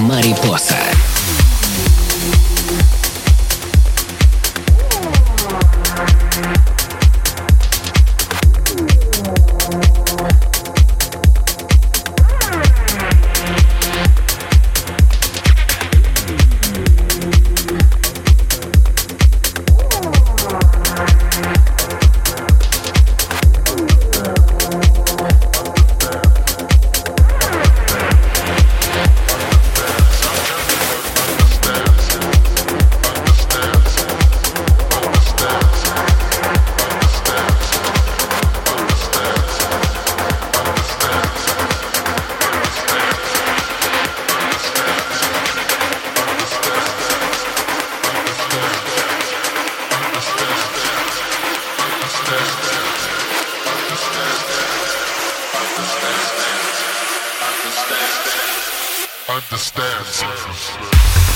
Марипоса. understands.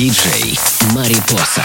Диджей Марипоса.